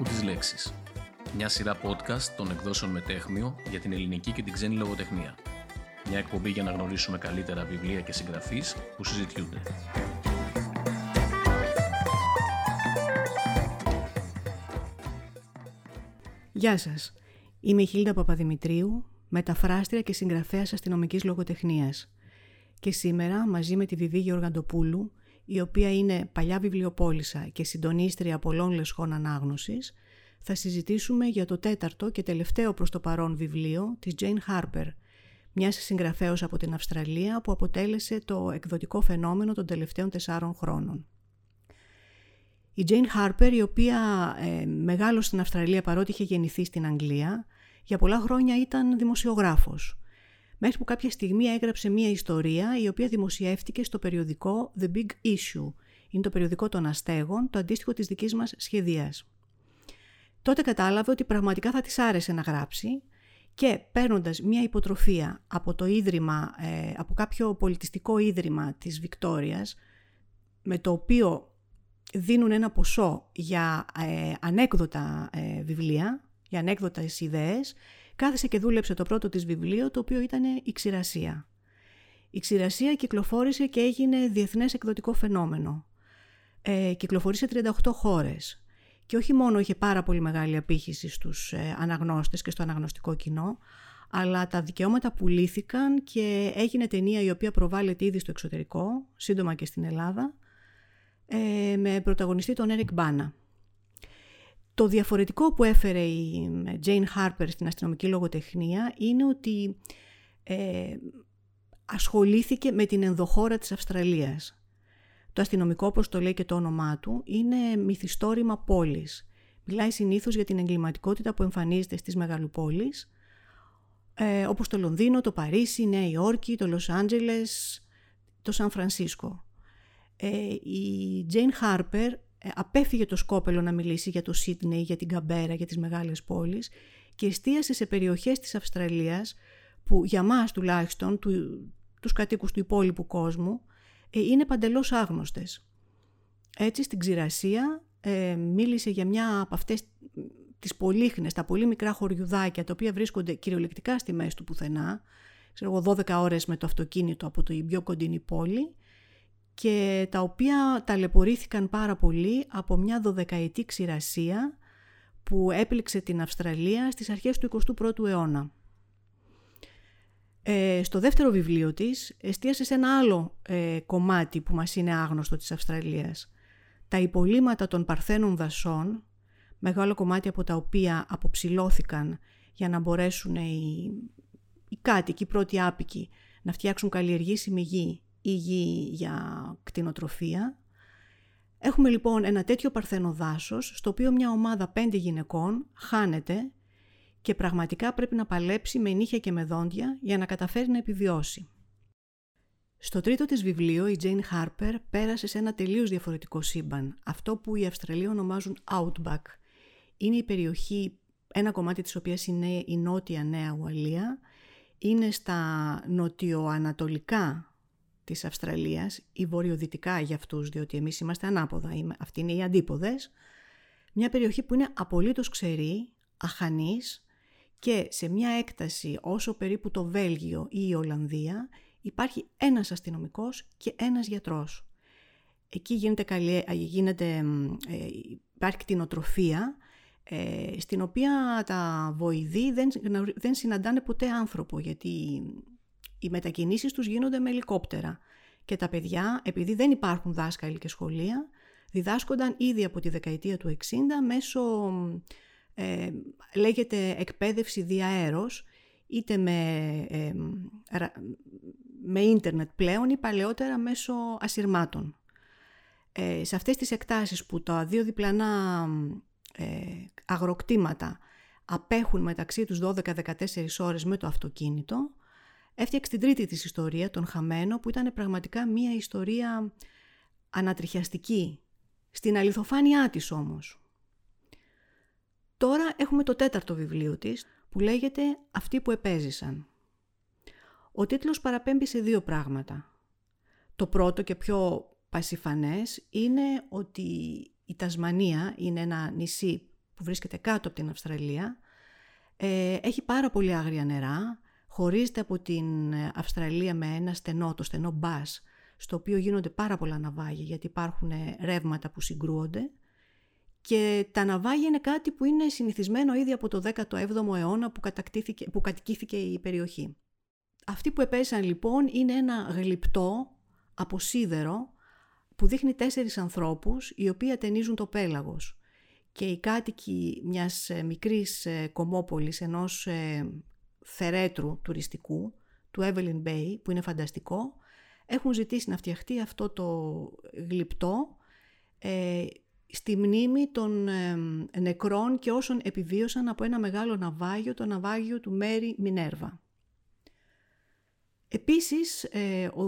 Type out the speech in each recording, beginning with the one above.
Άκου τις λέξεις. Μια σειρά podcast των εκδόσεων Μετέχμιο για την ελληνική και την ξένη λογοτεχνία. Μια εκπομπή για να γνωρίσουμε καλύτερα βιβλία και συγγραφείς που συζητιούνται. Γεια σας. Είμαι η Χίλτα Παπαδημητρίου, μεταφράστρια και συγγραφέας αστυνομικής λογοτεχνίας. Και σήμερα, μαζί με τη Βιβί Γεωργαντοπούλου, η οποία είναι παλιά βιβλιοπόλησα και συντονίστρια πολλών λεσχών ανάγνωσης, θα συζητήσουμε για το τέταρτο και τελευταίο προς το παρόν βιβλίο της Jane Harper, μιας συγγραφέως από την Αυστραλία που αποτέλεσε το εκδοτικό φαινόμενο των τελευταίων τεσσάρων χρόνων. Η Jane Harper, η οποία ε, μεγάλωσε στην Αυστραλία παρότι είχε γεννηθεί στην Αγγλία, για πολλά χρόνια ήταν δημοσιογράφος μέχρι που κάποια στιγμή έγραψε μία ιστορία η οποία δημοσιεύτηκε στο περιοδικό The Big Issue. Είναι το περιοδικό των αστέγων, το αντίστοιχο της δικής μας σχεδίας. Τότε κατάλαβε ότι πραγματικά θα της άρεσε να γράψει και παίρνοντας μία υποτροφία από το ίδρυμα, ε, από κάποιο πολιτιστικό ίδρυμα της Βικτόριας, με το οποίο δίνουν ένα ποσό για ε, ανέκδοτα ε, βιβλία, για ανέκδοτες ιδέες, κάθισε και δούλεψε το πρώτο της βιβλίο, το οποίο ήταν η ξηρασία. Η ξηρασία κυκλοφόρησε και έγινε διεθνές εκδοτικό φαινόμενο. Ε, κυκλοφορήσε 38 χώρες. Και όχι μόνο είχε πάρα πολύ μεγάλη απήχηση στους ε, αναγνώστες και στο αναγνωστικό κοινό, αλλά τα δικαιώματα πουλήθηκαν και έγινε ταινία η οποία προβάλλεται ήδη στο εξωτερικό, σύντομα και στην Ελλάδα, ε, με πρωταγωνιστή τον Έρικ Μπάνα. Το διαφορετικό που έφερε η Jane Harper στην αστυνομική λογοτεχνία είναι ότι ε, ασχολήθηκε με την ενδοχώρα της Αυστραλίας. Το αστυνομικό, όπως το λέει και το όνομά του, είναι μυθιστόρημα πόλης. Μιλάει συνήθως για την εγκληματικότητα που εμφανίζεται στις μεγαλοπόλεις, ε, όπως το Λονδίνο, το Παρίσι, η Νέα Υόρκη, το Λος Άντζελες, το Σαν Φρανσίσκο. Ε, η Jane Harper ε, απέφυγε το σκόπελο να μιλήσει για το Σίτνεϊ, για την Καμπέρα, για τις μεγάλες πόλεις και εστίασε σε περιοχές της Αυστραλίας που για μας τουλάχιστον, του, τους κατοίκους του υπόλοιπου κόσμου, ε, είναι παντελώς άγνωστες. Έτσι στην ξηρασία ε, μίλησε για μια από αυτές τις πολύχνες, τα πολύ μικρά χωριουδάκια τα οποία βρίσκονται κυριολεκτικά στη μέση του πουθενά, ξέρω εγώ 12 ώρες με το αυτοκίνητο από το πιο κοντινή πόλη και τα οποία ταλαιπωρήθηκαν πάρα πολύ από μια δωδεκαετή ξηρασία που έπληξε την Αυστραλία στις αρχές του 21ου αιώνα. Ε, στο δεύτερο βιβλίο της εστίασε σε ένα άλλο ε, κομμάτι που μας είναι άγνωστο της Αυστραλίας. Τα υπολείμματα των παρθένων δασών, μεγάλο κομμάτι από τα οποία αποψηλώθηκαν για να μπορέσουν οι, οι κάτοικοι, οι πρώτοι άπικοι, να φτιάξουν καλλιεργήσιμη γη η γη για κτηνοτροφία. Έχουμε λοιπόν ένα τέτοιο παρθένο δάσος, στο οποίο μια ομάδα πέντε γυναικών χάνεται και πραγματικά πρέπει να παλέψει με νύχια και με δόντια για να καταφέρει να επιβιώσει. Στο τρίτο της βιβλίο η Jane Harper πέρασε σε ένα τελείως διαφορετικό σύμπαν, αυτό που οι Αυστραλοί ονομάζουν Outback. Είναι η περιοχή, ένα κομμάτι της οποίας είναι η Νότια Νέα Ουαλία, είναι στα νοτιοανατολικά της Αυστραλίας ή βορειοδυτικά για αυτούς, διότι εμείς είμαστε ανάποδα, αυτοί είναι οι αντίποδες, μια περιοχή που είναι απολύτως ξερή, αχανής και σε μια έκταση όσο περίπου το Βέλγιο ή η Ολλανδία υπάρχει ένας αστυνομικός και ένας γιατρός. Εκεί γίνεται, καλή, γίνεται ε, υπάρχει κτηνοτροφία ε, στην οποία τα βοηδοί δεν, δεν συναντάνε ποτέ άνθρωπο γιατί οι μετακινήσεις τους γίνονται με ελικόπτερα και τα παιδιά, επειδή δεν υπάρχουν δάσκαλοι και σχολεία, διδάσκονταν ήδη από τη δεκαετία του 60 μέσω, ε, λέγεται, εκπαίδευση διαέρος, είτε με, ε, με ίντερνετ πλέον ή παλαιότερα μέσω ασυρμάτων. Ε, σε αυτές τις εκτάσεις που τα δύο διπλανά ε, αγροκτήματα απέχουν μεταξύ τους 12-14 ώρες με το αυτοκίνητο, Έφτιαξε την τρίτη της ιστορία, τον Χαμένο, που ήταν πραγματικά μία ιστορία ανατριχιαστική, στην αληθοφάνειά της όμως. Τώρα έχουμε το τέταρτο βιβλίο της, που λέγεται «Αυτοί που επέζησαν». Ο τίτλος παραπέμπει σε δύο πράγματα. Το πρώτο και πιο πασιφανές είναι ότι η Τασμανία είναι ένα νησί που βρίσκεται κάτω από την Αυστραλία. Ε, έχει πάρα πολύ άγρια νερά, χωρίζεται από την Αυστραλία με ένα στενό, το στενό Μπάς, στο οποίο γίνονται πάρα πολλά ναυάγια γιατί υπάρχουν ρεύματα που συγκρούονται και τα ναυάγια είναι κάτι που είναι συνηθισμένο ήδη από το 17ο αιώνα που, που κατοικήθηκε η περιοχή. Αυτοί που επέσαν λοιπόν είναι ένα γλυπτό από σίδερο που δείχνει τέσσερις ανθρώπους οι οποίοι ατενίζουν το πέλαγος και οι κάτοικοι μιας ε, μικρής ε, κομμόπολης ενός ε, θερέτρου τουριστικού του Evelyn Bay που είναι φανταστικό έχουν ζητήσει να φτιαχτεί αυτό το γλυπτό ε, στη μνήμη των νεκρών και όσων επιβίωσαν από ένα μεγάλο ναυάγιο, το ναυάγιο του Μέρι Μινέρβα. Επίσης, ο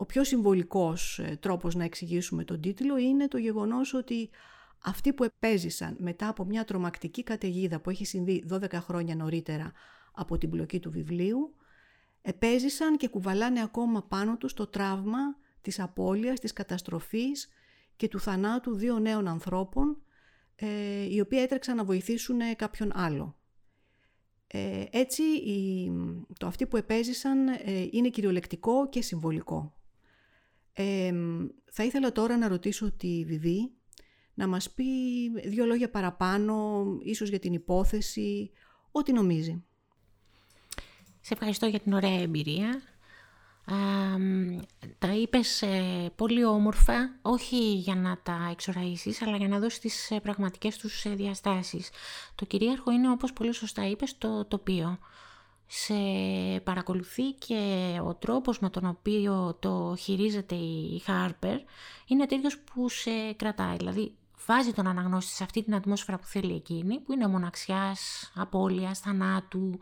ο πιο συμβολικός ε, τρόπος να εξηγήσουμε τον τίτλο είναι το γεγονός ότι αυτοί που επέζησαν μετά από μια τρομακτική καταιγίδα που έχει συμβεί 12 χρόνια νωρίτερα από την πλοκή του βιβλίου, επέζησαν και κουβαλάνε ακόμα πάνω τους το τραύμα της απώλειας, της καταστροφής και του θανάτου δύο νέων ανθρώπων, ε, οι οποίοι έτρεξαν να βοηθήσουν κάποιον άλλο. Ε, έτσι, το αυτοί που επέζησαν είναι κυριολεκτικό και συμβολικό θα ήθελα τώρα να ρωτήσω τη Βιβί να μας πει δύο λόγια παραπάνω, ίσως για την υπόθεση, ό,τι νομίζει. Σε ευχαριστώ για την ωραία εμπειρία. τα είπες ε, πολύ όμορφα, όχι για να τα εξοραίσεις, αλλά για να δώσεις τις ε, πραγματικές τους ε, διαστάσεις. Το κυρίαρχο είναι, όπως πολύ σωστά είπες, το τοπίο σε παρακολουθεί και ο τρόπος με τον οποίο το χειρίζεται η Harper είναι τέτοιος που σε κρατάει. Δηλαδή βάζει τον αναγνώστη σε αυτή την ατμόσφαιρα που θέλει εκείνη, που είναι μοναξιάς, απώλειας, θανάτου,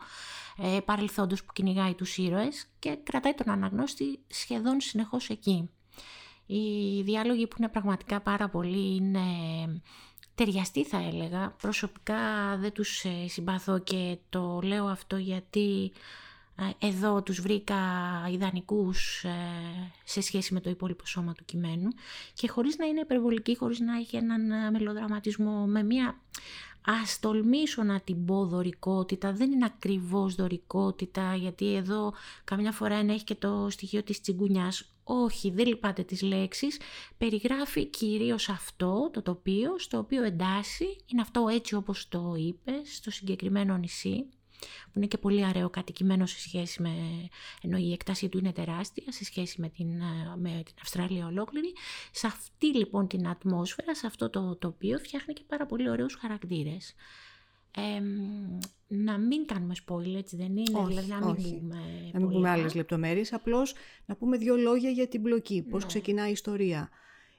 ε, παρελθόντος που κυνηγάει τους ήρωες και κρατάει τον αναγνώστη σχεδόν συνεχώς εκεί. Οι διάλογοι που είναι πραγματικά πάρα πολύ είναι ταιριαστή θα έλεγα. Προσωπικά δεν τους ε, συμπαθώ και το λέω αυτό γιατί ε, εδώ τους βρήκα ιδανικούς ε, σε σχέση με το υπόλοιπο σώμα του κειμένου. Και χωρίς να είναι υπερβολική, χωρίς να έχει έναν μελοδραματισμό με μια ας τολμήσω να την πω δωρικότητα, δεν είναι ακριβώς δωρικότητα γιατί εδώ καμιά φορά έχει και το στοιχείο της τσιγκουνιάς. Όχι, δεν λυπάται τις λέξεις, περιγράφει κυρίως αυτό το τοπίο, στο οποίο εντάσσει, είναι αυτό έτσι όπως το είπες, στο συγκεκριμένο νησί, που είναι και πολύ αραιό κατοικημένο σε σχέση με, ενώ η εκτάση του είναι τεράστια, σε σχέση με την, με την Αυστραλία ολόκληρη. Σε αυτή λοιπόν την ατμόσφαιρα, σε αυτό το τοπίο φτιάχνει και πάρα πολύ ωραίους χαρακτήρες να μην κάνουμε spoiler, έτσι δεν είναι, όχι, δηλαδή να μην όχι. πούμε Να μην πούμε άλλες λεπτομέρειες, απλώς να πούμε δύο λόγια για την πλοκή, πώς ναι. ξεκινάει η ιστορία.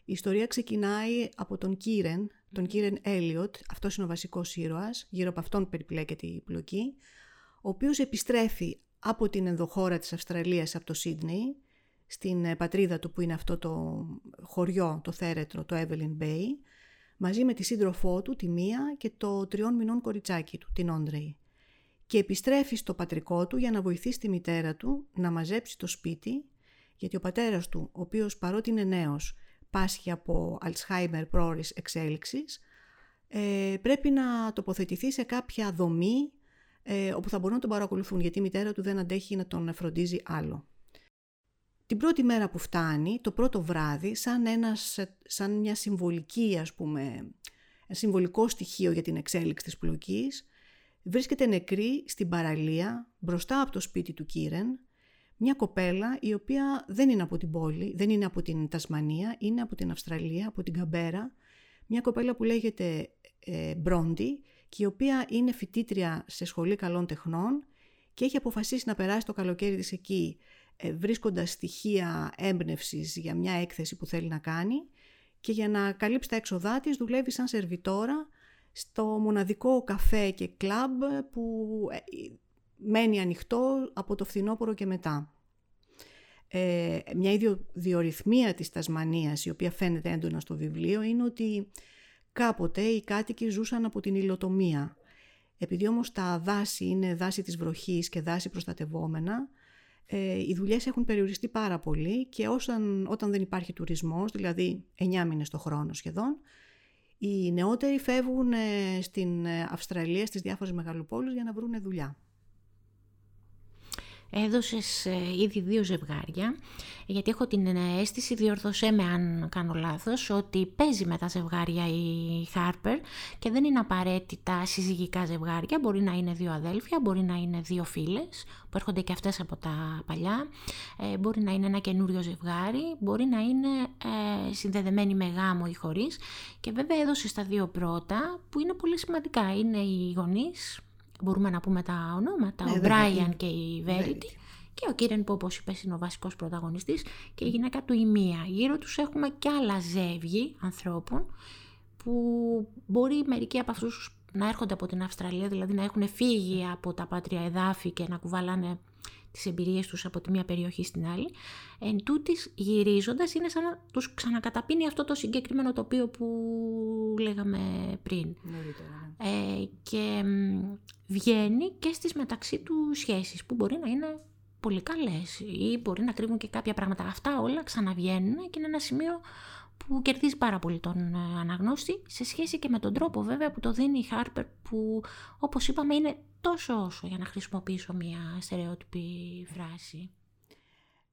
Η ιστορία ξεκινάει από τον Κίρεν, τον Κίρεν Έλιοτ, αυτός είναι ο βασικός ήρωας, γύρω από αυτόν περιπλέκεται η πλοκή, ο οποίος επιστρέφει από την ενδοχώρα της Αυστραλίας, από το Σίδνεϊ, στην ε, πατρίδα του που είναι αυτό το χωριό, το θέρετρο, το Evelyn Bay, μαζί με τη σύντροφό του, τη Μία, και το τριών μηνών κοριτσάκι του, την Όντρεϊ. Και επιστρέφει στο πατρικό του για να βοηθήσει τη μητέρα του να μαζέψει το σπίτι, γιατί ο πατέρας του, ο οποίος παρότι είναι νέος, πάσχει από Αλτσχάιμερ πρόορης εξέλιξης, ε, πρέπει να τοποθετηθεί σε κάποια δομή ε, όπου θα μπορούν να τον παρακολουθούν, γιατί η μητέρα του δεν αντέχει να τον φροντίζει άλλο. Την πρώτη μέρα που φτάνει, το πρώτο βράδυ, σαν, ένας, σαν μια συμβολική, ας πούμε, ένα συμβολικό στοιχείο για την εξέλιξη της πλοκής, βρίσκεται νεκρή στην παραλία, μπροστά από το σπίτι του Κίρεν, μια κοπέλα η οποία δεν είναι από την πόλη, δεν είναι από την Τασμανία, είναι από την Αυστραλία, από την Καμπέρα, μια κοπέλα που λέγεται ε, Μπρόντι και η οποία είναι φοιτήτρια σε σχολή καλών τεχνών και έχει αποφασίσει να περάσει το καλοκαίρι της εκεί ε, βρίσκοντας στοιχεία έμπνευσης για μια έκθεση που θέλει να κάνει και για να καλύψει τα έξοδά της δουλεύει σαν σερβιτόρα στο μοναδικό καφέ και κλαμπ που ε, μένει ανοιχτό από το φθινόπωρο και μετά. Ε, μια ίδιο διορυθμία της Τασμανίας η οποία φαίνεται έντονα στο βιβλίο είναι ότι κάποτε οι κάτοικοι ζούσαν από την υλοτομία. Επειδή όμως τα δάση είναι δάση της βροχής και δάση προστατευόμενα, ε, οι δουλειές έχουν περιοριστεί πάρα πολύ και όταν, όταν δεν υπάρχει τουρισμός, δηλαδή 9 μήνες το χρόνο σχεδόν, Οι νεότεροι φεύγουν ε, στην ε, Αυστραλία, στις διάφορες μεγαλοπόλεις για να βρουν δουλειά. Έδωσες ε, ήδη δύο ζευγάρια, γιατί έχω την αίσθηση, διορθωσέ με αν κάνω λάθος, ότι παίζει με τα ζευγάρια η Harper και δεν είναι απαραίτητα συζυγικά ζευγάρια, μπορεί να είναι δύο αδέλφια, μπορεί να είναι δύο φίλες, που έρχονται και αυτές από τα παλιά, ε, μπορεί να είναι ένα καινούριο ζευγάρι, μπορεί να είναι ε, συνδεδεμένοι με γάμο ή χωρίς. Και βέβαια έδωσες τα δύο πρώτα που είναι πολύ σημαντικά, είναι οι γονείς, μπορούμε να πούμε τα ονόματα, ναι, ο Μπράιαν και η Βέριτη και ο Κίρεν που όπως είπες είναι ο βασικός πρωταγωνιστής και η γυναίκα του η Μία. Γύρω τους έχουμε και άλλα ζεύγη ανθρώπων που μπορεί μερικοί από αυτούς να έρχονται από την Αυστραλία, δηλαδή να έχουν φύγει από τα πάτρια εδάφη και να κουβαλάνε τις εμπειρίες τους από τη μία περιοχή στην άλλη. Εν τούτης γυρίζοντας είναι σαν να τους ξανακαταπίνει αυτό το συγκεκριμένο τοπίο που λέγαμε πριν. Ναι. Ε, και βγαίνει και στις μεταξύ τους σχέσεις που μπορεί να είναι πολύ καλές ή μπορεί να κρύβουν και κάποια πράγματα. Αυτά όλα ξαναβγαίνουν και είναι ένα σημείο που κερδίζει πάρα πολύ τον ε, αναγνώστη σε σχέση και με τον τρόπο βέβαια που το δίνει η Harper που όπως είπαμε είναι τόσο όσο για να χρησιμοποιήσω μια στερεότυπη φράση.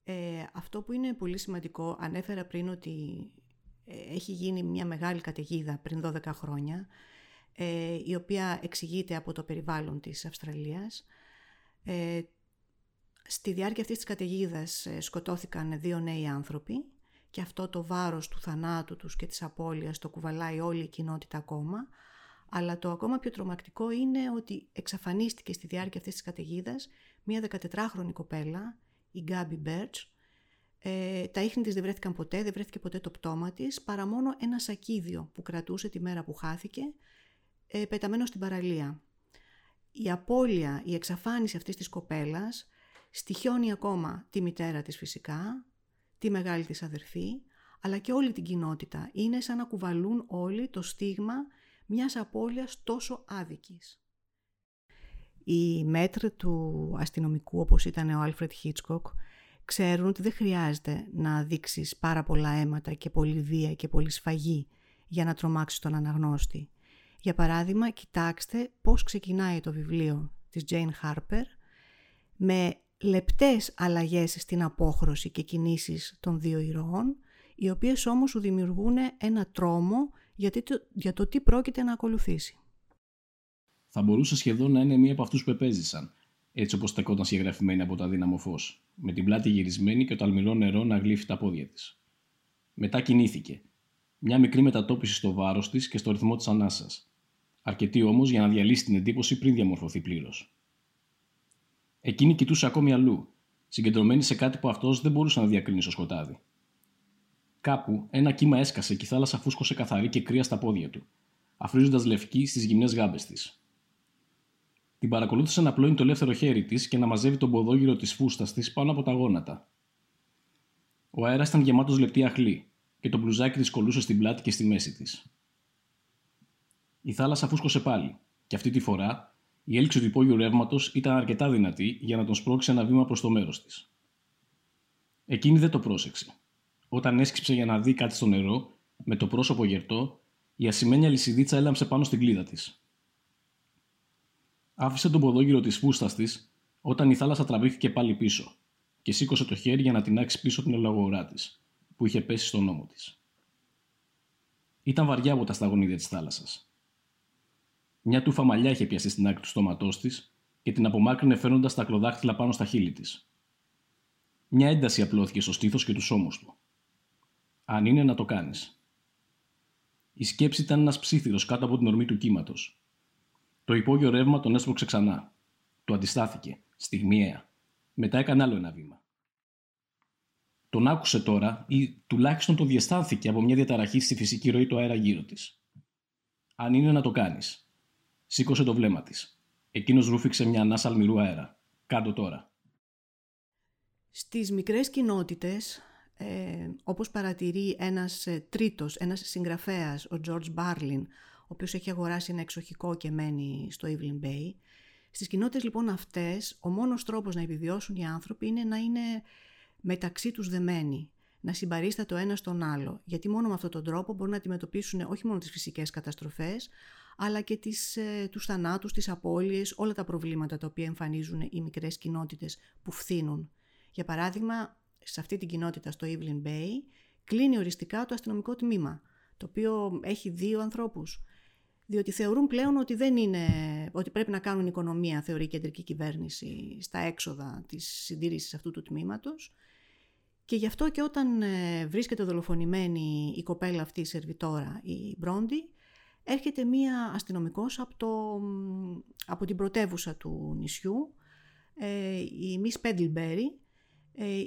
Ε, αυτό που είναι πολύ σημαντικό, ανέφερα πριν ότι ε, έχει γίνει μια μεγάλη καταιγίδα πριν 12 χρόνια ε, η οποία εξηγείται από το περιβάλλον της Αυστραλίας. Ε, στη διάρκεια αυτής της καταιγίδας ε, σκοτώθηκαν δύο νέοι άνθρωποι και αυτό το βάρος του θανάτου τους και της απώλειας το κουβαλάει όλη η κοινότητα ακόμα. Αλλά το ακόμα πιο τρομακτικό είναι ότι εξαφανίστηκε στη διάρκεια αυτής της καταιγίδας μια 14χρονη κοπέλα, η Γκάμπι Μπέρτς. Ε, τα ίχνη της δεν βρέθηκαν ποτέ, δεν βρέθηκε ποτέ το πτώμα της, παρά μόνο ένα σακίδιο που κρατούσε τη μέρα που χάθηκε, ε, πεταμένος στην παραλία. Η απώλεια, η εξαφάνιση αυτής της κοπέλας στοιχιώνει ακόμα τη μητέρα της φυσικά, τη μεγάλη της αδερφή, αλλά και όλη την κοινότητα. Είναι σαν να κουβαλούν όλοι το στίγμα μιας απώλειας τόσο άδικης. Οι μέτροι του αστυνομικού, όπως ήταν ο Άλφρετ Χίτσκοκ, ξέρουν ότι δεν χρειάζεται να δείξεις πάρα πολλά αίματα και πολλή βία και πολλή σφαγή για να τρομάξεις τον αναγνώστη. Για παράδειγμα, κοιτάξτε πώς ξεκινάει το βιβλίο της Jane Harper με λεπτές αλλαγές στην απόχρωση και κινήσεις των δύο ηρώων, οι οποίες όμως σου δημιουργούν ένα τρόμο για το τι πρόκειται να ακολουθήσει. Θα μπορούσε σχεδόν να είναι μία από αυτούς που επέζησαν, έτσι όπως στεκόταν συγγραφημένη από το αδύναμο φως, με την πλάτη γυρισμένη και το αλμυρό νερό να γλύφει τα πόδια της. Μετά κινήθηκε. Μια μικρή μετατόπιση στο βάρος της και στο ρυθμό της ανάσας. Αρκετή όμως για να διαλύσει την εντύπωση πριν διαμορφωθεί πλήρως. Εκείνη κοιτούσε ακόμη αλλού, συγκεντρωμένη σε κάτι που αυτός δεν μπορούσε να διακρίνει στο σκοτάδι. Κάπου ένα κύμα έσκασε και η θάλασσα φούσκωσε καθαρή και κρύα στα πόδια του, αφρίζοντας λευκή στις γυμνές γάμπες της. Την παρακολούθησε να πλώνει το ελεύθερο χέρι της και να μαζεύει τον ποδόγυρο της φούστας της πάνω από τα γόνατα. Ο αέρας ήταν γεμάτος λεπτή αχλή και το μπλουζάκι της κολούσε στην πλάτη και στη μέση της. Η θάλασσα φούσκωσε πάλι, και αυτή τη φορά η έλξη του υπόγειου ρεύματος ήταν αρκετά δυνατή για να τον σπρώξει ένα βήμα προς το μέρος της. Εκείνη δεν το πρόσεξε. Όταν έσκυψε για να δει κάτι στο νερό, με το πρόσωπο γερτό, η ασημένια λυσιδίτσα έλαμψε πάνω στην κλίδα της. Άφησε τον ποδόγυρο της φούστας της όταν η θάλασσα τραβήχθηκε πάλι πίσω και σήκωσε το χέρι για να τεινάξει πίσω την ολαγορά της, που είχε πέσει στον ώμο της. Ήταν βαριά από τα σταγονίδια της θάλασσας. Μια τούφα μαλλιά είχε πιαστεί στην άκρη του στόματός της και την απομάκρυνε φέρνοντα τα κλοδάχτυλα πάνω στα χείλη της. Μια ένταση απλώθηκε στο στήθος και τους ώμους του. Αν είναι να το κάνεις. Η σκέψη ήταν ένας ψήθυρος κάτω από την ορμή του κύματος. Το υπόγειο ρεύμα τον έσπρωξε ξανά. Το αντιστάθηκε, στιγμιαία. Μετά έκανε άλλο ένα βήμα. Τον άκουσε τώρα ή τουλάχιστον το διαισθάνθηκε από μια διαταραχή στη φυσική ροή του αέρα γύρω της. Αν είναι να το κάνεις, Σήκωσε το βλέμμα της. Εκείνος ρούφηξε μια ανάσα αλμυρού αέρα. Κάντο τώρα. Στις μικρές κοινότητες, ε, όπως παρατηρεί ένας ε, τρίτος, ένας συγγραφέας, ο George Barlin, ο οποίος έχει αγοράσει ένα εξοχικό και μένει στο Evelyn Bay, στις κοινότητες λοιπόν αυτές, ο μόνος τρόπος να επιβιώσουν οι άνθρωποι είναι να είναι μεταξύ τους δεμένοι. να συμπαρίσταται το ένας στον άλλο. Γιατί μόνο με αυτόν τον τρόπο μπορούν να αντιμετωπίσουν όχι μόνο τις φυσικές καταστροφές, αλλά και τις, ε, τους θανάτους, τις απώλειες, όλα τα προβλήματα τα οποία εμφανίζουν οι μικρές κοινότητες που φθήνουν. Για παράδειγμα, σε αυτή την κοινότητα στο Evelyn Bay κλείνει οριστικά το αστυνομικό τμήμα, το οποίο έχει δύο ανθρώπους. Διότι θεωρούν πλέον ότι, δεν είναι, ότι πρέπει να κάνουν οικονομία, θεωρεί η κεντρική κυβέρνηση, στα έξοδα της συντήρησης αυτού του τμήματος. Και γι' αυτό και όταν ε, βρίσκεται δολοφονημένη η κοπέλα αυτή η σερβιτόρα, η Μπρόντι, έρχεται μία αστυνομικός από, το, από την πρωτεύουσα του νησιού, ε, η Miss Πέντιλμπέρι, ε,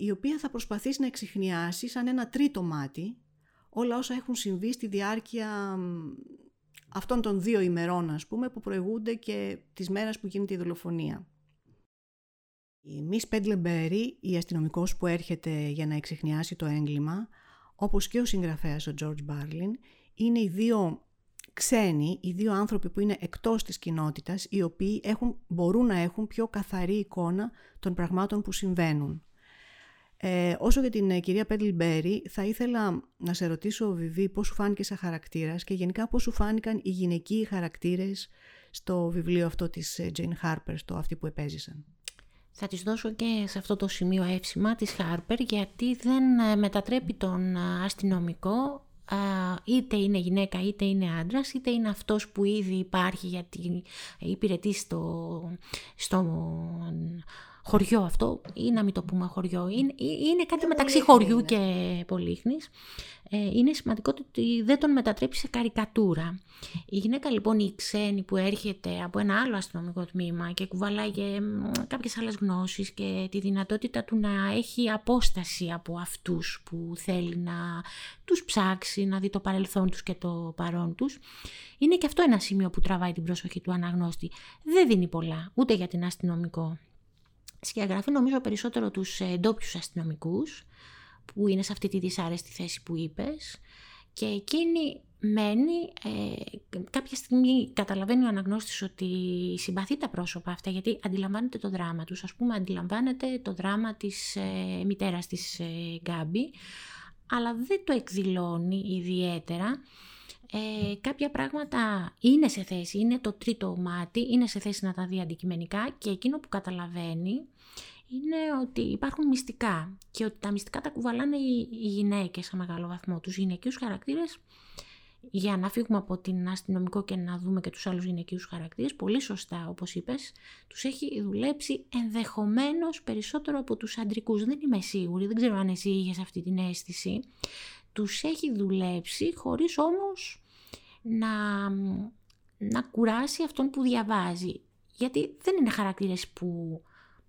η οποία θα προσπαθήσει να εξηχνιάσει σαν ένα τρίτο μάτι όλα όσα έχουν συμβεί στη διάρκεια αυτών των δύο ημερών, ας πούμε, που προηγούνται και τις μέρες που γίνεται η δολοφονία. Η Miss Πέντιλμπέρι, η αστυνομικός που έρχεται για να εξηχνιάσει το έγκλημα, όπως και ο συγγραφέας ο George Barlin, είναι οι δύο ξένοι, οι δύο άνθρωποι που είναι εκτός της κοινότητας, οι οποίοι έχουν, μπορούν να έχουν πιο καθαρή εικόνα των πραγμάτων που συμβαίνουν. Ε, όσο για την ε, κυρία Πέντλ Μπέρι, θα ήθελα να σε ρωτήσω, Βιβί, πώς σου φάνηκε σαν χαρακτήρας και γενικά πώς σου φάνηκαν οι γυναικοί χαρακτήρες στο βιβλίο αυτό της ε, Jane Harper, στο αυτή που επέζησαν. Θα της δώσω και σε αυτό το σημείο εύσημα της Harper γιατί δεν ε, μετατρέπει τον αστυνομικό είτε είναι γυναίκα είτε είναι άντρας είτε είναι αυτός που ήδη υπάρχει γιατί υπηρετεί στο, στο χωριό αυτό ή να μην το πούμε χωριό είναι, είναι κάτι μεταξύ χωριού και πολύχνης ε, είναι σημαντικό ότι δεν τον μετατρέπει σε καρικατούρα. Η γυναίκα λοιπόν η ξένη που έρχεται από ένα άλλο αστυνομικό τμήμα και κουβαλάει και κάποιες άλλες γνώσεις και τη δυνατότητα του να έχει απόσταση από αυτούς που θέλει να τους ψάξει, να δει το παρελθόν τους και το παρόν τους. Είναι και αυτό ένα σημείο που τραβάει την προσοχή του αναγνώστη. Δεν δίνει πολλά ούτε για την αστυνομικό. Σκιαγραφεί νομίζω περισσότερο τους ε, ντόπιους αστυνομικούς που είναι σε αυτή τη δυσάρεστη θέση που είπες και εκείνη μένει, ε, κάποια στιγμή καταλαβαίνει ο αναγνώστης ότι συμπαθεί τα πρόσωπα αυτά γιατί αντιλαμβάνεται το δράμα τους. Ας πούμε αντιλαμβάνεται το δράμα της ε, μητέρας της ε, Γκάμπη αλλά δεν το εκδηλώνει ιδιαίτερα. Ε, κάποια πράγματα είναι σε θέση, είναι το τρίτο μάτι, είναι σε θέση να τα δει αντικειμενικά και εκείνο που καταλαβαίνει είναι ότι υπάρχουν μυστικά και ότι τα μυστικά τα κουβαλάνε οι, γυναίκες σε μεγάλο βαθμό. Τους γυναικείους χαρακτήρες, για να φύγουμε από την αστυνομικό και να δούμε και τους άλλους γυναικείους χαρακτήρες, πολύ σωστά όπως είπες, τους έχει δουλέψει ενδεχομένως περισσότερο από τους αντρικούς. Δεν είμαι σίγουρη, δεν ξέρω αν εσύ είχες αυτή την αίσθηση. Τους έχει δουλέψει χωρίς όμως να, να κουράσει αυτόν που διαβάζει. Γιατί δεν είναι χαρακτήρες που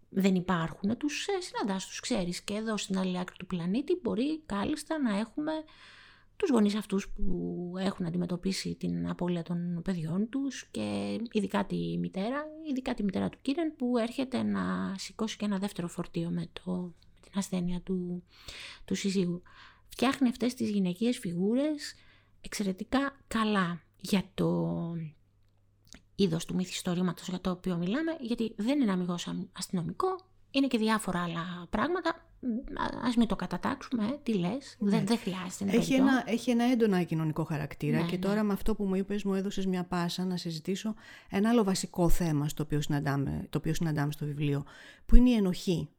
δεν υπάρχουν, τους ε, συναντάς, τους ξέρεις και εδώ στην άλλη άκρη του πλανήτη μπορεί κάλλιστα να έχουμε τους γονείς αυτούς που έχουν αντιμετωπίσει την απώλεια των παιδιών τους και ειδικά τη μητέρα, ειδικά τη μητέρα του Κίρεν που έρχεται να σηκώσει και ένα δεύτερο φορτίο με, το, με την ασθένεια του, του συζύγου. Φτιάχνει αυτές τις γυναικείες φιγούρες εξαιρετικά καλά για το είδος του μυθιστορήματος για το οποίο μιλάμε, γιατί δεν είναι αμυγός αστυνομικό, είναι και διάφορα άλλα πράγματα. Α μην το κατατάξουμε, ε, τι λες, ναι. δεν, δεν χρειάζεται. Έχει ένα, έχει ένα έντονα κοινωνικό χαρακτήρα ναι, και ναι. τώρα με αυτό που μου είπες, μου έδωσες μια πάσα να συζητήσω ένα άλλο βασικό θέμα στο οποίο συναντάμε, το οποίο συναντάμε στο βιβλίο, που είναι η ενοχή.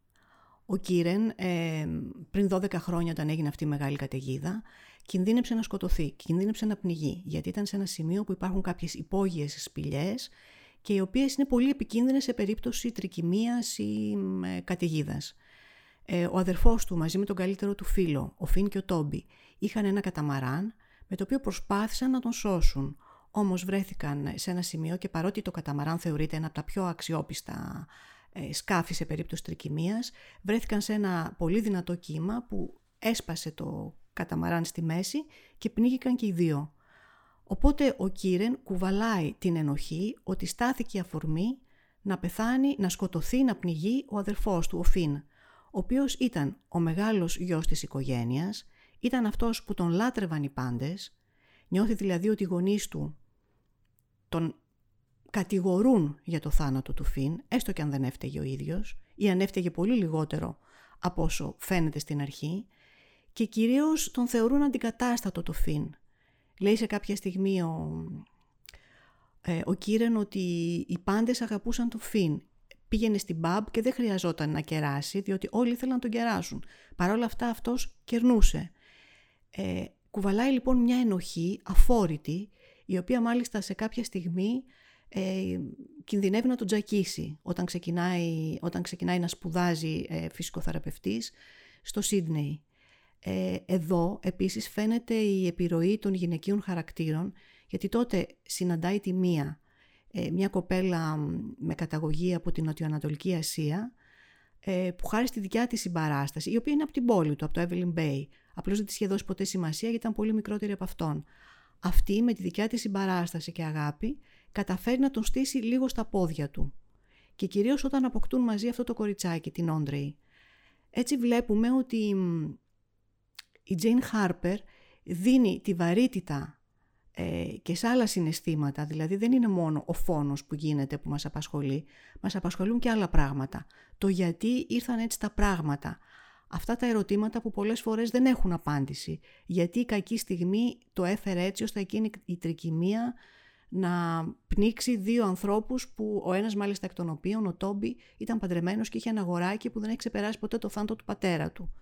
Ο Κίρεν ε, πριν 12 χρόνια όταν έγινε αυτή η μεγάλη καταιγίδα κινδύνεψε να σκοτωθεί, κινδύνεψε να πνιγεί, γιατί ήταν σε ένα σημείο που υπάρχουν κάποιες υπόγειες σπηλιές και οι οποίες είναι πολύ επικίνδυνες σε περίπτωση τρικυμίας ή ε, καταιγίδας. Ε, ο αδερφός του μαζί με τον καλύτερο του φίλο, ο Φιν και ο Τόμπι, είχαν ένα καταμαράν με το οποίο προσπάθησαν να τον σώσουν. Όμως βρέθηκαν σε ένα σημείο και παρότι το καταμαράν θεωρείται ένα από τα πιο αξιόπιστα ε, σκάφη σε περίπτωση τρικυμίας, βρέθηκαν σε ένα πολύ δυνατό κύμα που έσπασε το καταμαράν στη μέση και πνίγηκαν και οι δύο. Οπότε ο Κίρεν κουβαλάει την ενοχή ότι στάθηκε αφορμή να πεθάνει, να σκοτωθεί, να πνιγεί ο αδερφός του, ο Φιν, ο οποίος ήταν ο μεγάλος γιος της οικογένειας, ήταν αυτός που τον λάτρευαν οι πάντες, νιώθει δηλαδή ότι οι γονείς του τον κατηγορούν για το θάνατο του Φιν, έστω και αν δεν έφταιγε ο ίδιος, ή αν έφταιγε πολύ λιγότερο από όσο φαίνεται στην αρχή, και κυρίως τον θεωρούν αντικατάστατο το Φιν. Λέει σε κάποια στιγμή ο, ε, ο Κίρεν ότι οι πάντες αγαπούσαν το Φιν. Πήγαινε στην pub και δεν χρειαζόταν να κεράσει, διότι όλοι ήθελαν να τον κεράσουν. Παρ' όλα αυτά αυτός κερνούσε. Ε, κουβαλάει λοιπόν μια ενοχή αφόρητη, η οποία μάλιστα σε κάποια στιγμή ε, κινδυνεύει να τον τζακίσει όταν ξεκινάει, όταν ξεκινάει να σπουδάζει ε, φυσικοθεραπευτής στο Σίδνεϊ. Ε, εδώ επίσης φαίνεται η επιρροή των γυναικείων χαρακτήρων γιατί τότε συναντάει τη μία, ε, μια κοπέλα με καταγωγή από την Νοτιοανατολική Ασία ε, που χάρη στη δικιά της συμπαράσταση, η οποία είναι από την πόλη του, από το Evelyn Bay, απλώς δεν της είχε δώσει ποτέ σημασία γιατί ήταν πολύ μικρότερη από αυτόν. Αυτή με τη δικιά της συμπαράσταση και αγάπη καταφέρει να τον στήσει λίγο στα πόδια του. Και κυρίως όταν αποκτούν μαζί αυτό το κοριτσάκι, την Όντρεϊ. Έτσι βλέπουμε ότι η Jane Harper δίνει τη βαρύτητα ε, και σε άλλα συναισθήματα, δηλαδή δεν είναι μόνο ο φόνος που γίνεται που μας απασχολεί, μας απασχολούν και άλλα πράγματα. Το γιατί ήρθαν έτσι τα πράγματα. Αυτά τα ερωτήματα που πολλές φορές δεν έχουν απάντηση. Γιατί η κακή στιγμή το έφερε έτσι ώστε εκείνη η τρικυμία να πνίξει δύο ανθρώπους που ο ένας μάλιστα εκ των οποίων, ο Τόμπι, ήταν παντρεμένος και είχε ένα αγοράκι που δεν έχει ξεπεράσει ποτέ το θάνατο του πατέρα του.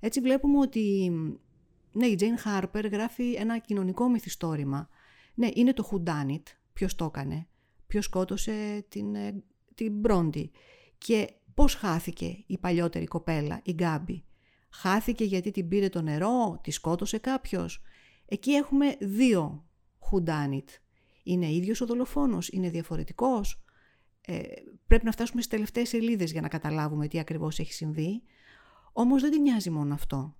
Έτσι βλέπουμε ότι ναι, η Jane Harper γράφει ένα κοινωνικό μυθιστόρημα. Ναι, είναι το Whodunit, ποιος το έκανε, ποιος σκότωσε την, ε, την Μπρόντι και πώς χάθηκε η παλιότερη κοπέλα, η Γκάμπη. Χάθηκε γιατί την πήρε το νερό, τη σκότωσε κάποιος. Εκεί έχουμε δύο Whodunit. Είναι ίδιος ο δολοφόνος, είναι διαφορετικός. Ε, πρέπει να φτάσουμε στις τελευταίες σελίδες για να καταλάβουμε τι ακριβώς έχει συμβεί. Όμως δεν την νοιάζει μόνο αυτό.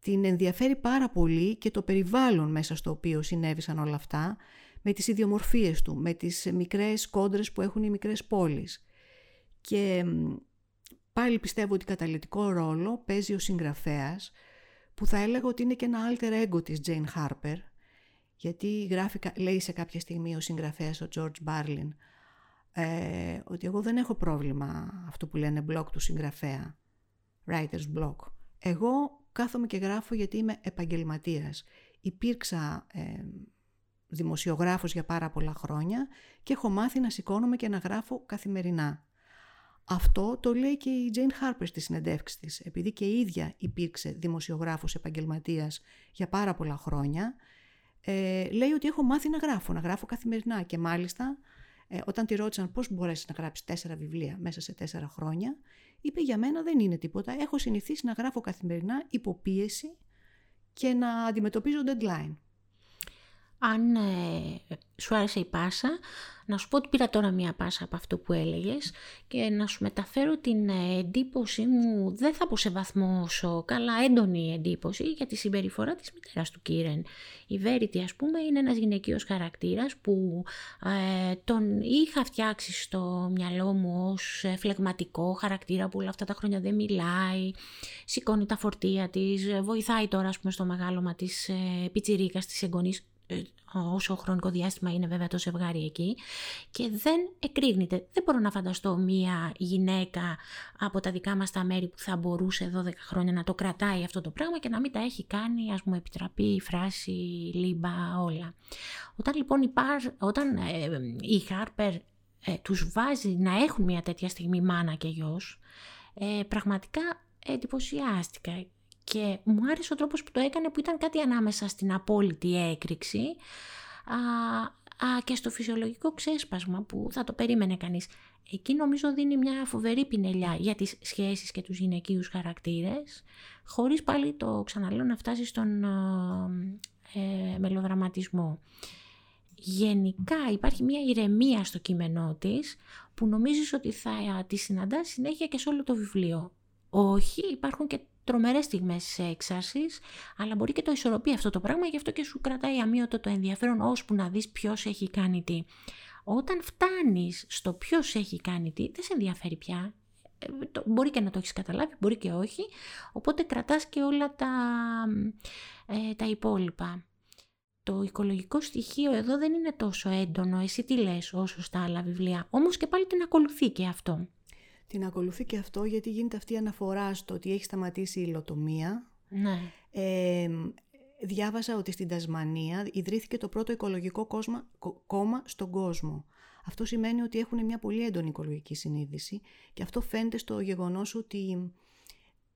Την ενδιαφέρει πάρα πολύ και το περιβάλλον μέσα στο οποίο συνέβησαν όλα αυτά, με τις ιδιομορφίες του, με τις μικρές κόντρες που έχουν οι μικρές πόλεις. Και πάλι πιστεύω ότι καταλητικό ρόλο παίζει ο συγγραφέας, που θα έλεγα ότι είναι και ένα alter ego της Jane Harper, γιατί γράφει, λέει σε κάποια στιγμή ο συγγραφέας ο George Barlin, ε, ότι εγώ δεν έχω πρόβλημα αυτό που λένε blog του συγγραφέα, writer's block. Εγώ κάθομαι και γράφω γιατί είμαι επαγγελματίας. Υπήρξα ε, δημοσιογράφος για πάρα πολλά χρόνια και έχω μάθει να σηκώνομαι και να γράφω καθημερινά. Αυτό το λέει και η Jane Harper στη συνεντεύξη της, επειδή και η ίδια υπήρξε δημοσιογράφος επαγγελματίας για πάρα πολλά χρόνια, ε, λέει ότι έχω μάθει να γράφω, να γράφω καθημερινά και μάλιστα ε, όταν τη ρώτησαν πώς μπορέσεις να γράψεις τέσσερα βιβλία μέσα σε τέσσερα χρόνια, είπε για μένα δεν είναι τίποτα. Έχω συνηθίσει να γράφω καθημερινά υποπίεση και να αντιμετωπίζω deadline. Αν ε, σου άρεσε η πάσα, να σου πω ότι πήρα τώρα μία πάσα από αυτό που έλεγες και να σου μεταφέρω την ε, εντύπωση μου, δεν θα πω σε βαθμό όσο καλά έντονη εντύπωση για τη συμπεριφορά της μητέρας του Κίρεν. Η Βέριτη ας πούμε είναι ένας γυναικείος χαρακτήρας που ε, τον είχα φτιάξει στο μυαλό μου ως ε, φλεγματικό χαρακτήρα που όλα αυτά τα χρόνια δεν μιλάει, σηκώνει τα φορτία της, βοηθάει τώρα ας πούμε στο μεγάλωμα της ε, πιτσιρίκας της εγγονής ε, όσο χρονικό διάστημα είναι βέβαια το ζευγάρι εκεί και δεν εκρήγνεται. Δεν μπορώ να φανταστώ μία γυναίκα από τα δικά μας τα μέρη που θα μπορούσε 12 χρόνια να το κρατάει αυτό το πράγμα και να μην τα έχει κάνει, ας μου επιτραπεί η φράση, λίμπα, όλα. Όταν λοιπόν υπάρ, όταν ε, η Χάρπερ ε, τους βάζει να έχουν μια τέτοια στιγμή μάνα και γιος, ε, πραγματικά εντυπωσιάστηκα και μου άρεσε ο τρόπος που το έκανε που ήταν κάτι ανάμεσα στην απόλυτη έκρηξη α, α, και στο φυσιολογικό ξέσπασμα που θα το περίμενε κανείς. Εκεί νομίζω δίνει μια φοβερή πινελιά για τις σχέσεις και τους γυναικείους χαρακτήρες, χωρίς πάλι το ξαναλέω να φτάσει στον ε, μελοδραματισμό. Γενικά υπάρχει μια ηρεμία στο κείμενό της που νομίζεις ότι θα τη συναντάς συνέχεια και σε όλο το βιβλίο. Όχι, υπάρχουν και τρομερές στιγμές έξαρση, αλλά μπορεί και το ισορροπεί αυτό το πράγμα, γι' αυτό και σου κρατάει αμύωτο το ενδιαφέρον ώσπου να δεις ποιος έχει κάνει τι. Όταν φτάνεις στο ποιος έχει κάνει τι, δεν σε ενδιαφέρει πια. Ε, μπορεί και να το έχεις καταλάβει, μπορεί και όχι. Οπότε κρατάς και όλα τα, ε, τα υπόλοιπα. Το οικολογικό στοιχείο εδώ δεν είναι τόσο έντονο, εσύ τι λες όσο στα άλλα βιβλία, όμως και πάλι την ακολουθεί και αυτό την ακολουθεί και αυτό γιατί γίνεται αυτή η αναφορά στο ότι έχει σταματήσει η υλοτομία Ναι. Ε, διάβασα ότι στην Τασμανία ιδρύθηκε το πρώτο οικολογικό κόμμα στον κόσμο. Αυτό σημαίνει ότι έχουν μια πολύ έντονη οικολογική συνείδηση και αυτό φαίνεται στο γεγονός ότι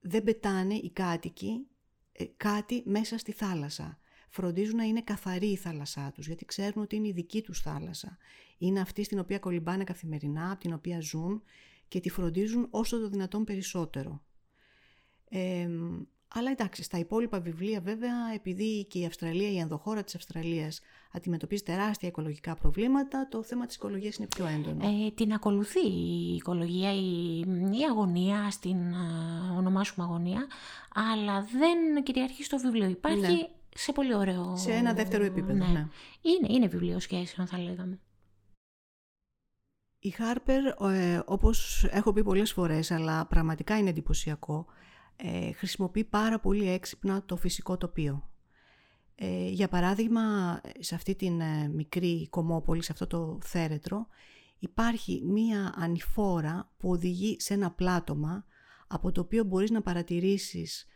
δεν πετάνε οι κάτοικοι ε, κάτι μέσα στη θάλασσα. Φροντίζουν να είναι καθαρή η θάλασσά τους, γιατί ξέρουν ότι είναι η δική τους θάλασσα. Είναι αυτή στην οποία κολυμπάνε καθημερινά, από την οποία ζουν και τη φροντίζουν όσο το δυνατόν περισσότερο. Ε, αλλά εντάξει, στα υπόλοιπα βιβλία βέβαια, επειδή και η Αυστραλία, η ενδοχώρα της Αυστραλίας αντιμετωπίζει τεράστια οικολογικά προβλήματα, το θέμα της οικολογίας είναι πιο έντονο. Ε, την ακολουθεί η οικολογία, η, η αγωνία, στην ε, ονομάσουμε αγωνία, αλλά δεν κυριαρχεί στο βιβλίο. Υπάρχει ναι. σε πολύ ωραίο... Σε ένα δεύτερο επίπεδο, ναι. ναι. Είναι, είναι βιβλίο σχέσεων θα λέγαμε. Η Χάρπερ, ε, όπως έχω πει πολλές φορές, αλλά πραγματικά είναι εντυπωσιακό, ε, χρησιμοποιεί πάρα πολύ έξυπνα το φυσικό τοπίο. Ε, για παράδειγμα, σε αυτή την ε, μικρή κομμόπολη, σε αυτό το θέρετρο, υπάρχει μία ανηφόρα που οδηγεί σε ένα πλάτωμα από το οποίο μπορείς να παρατηρήσεις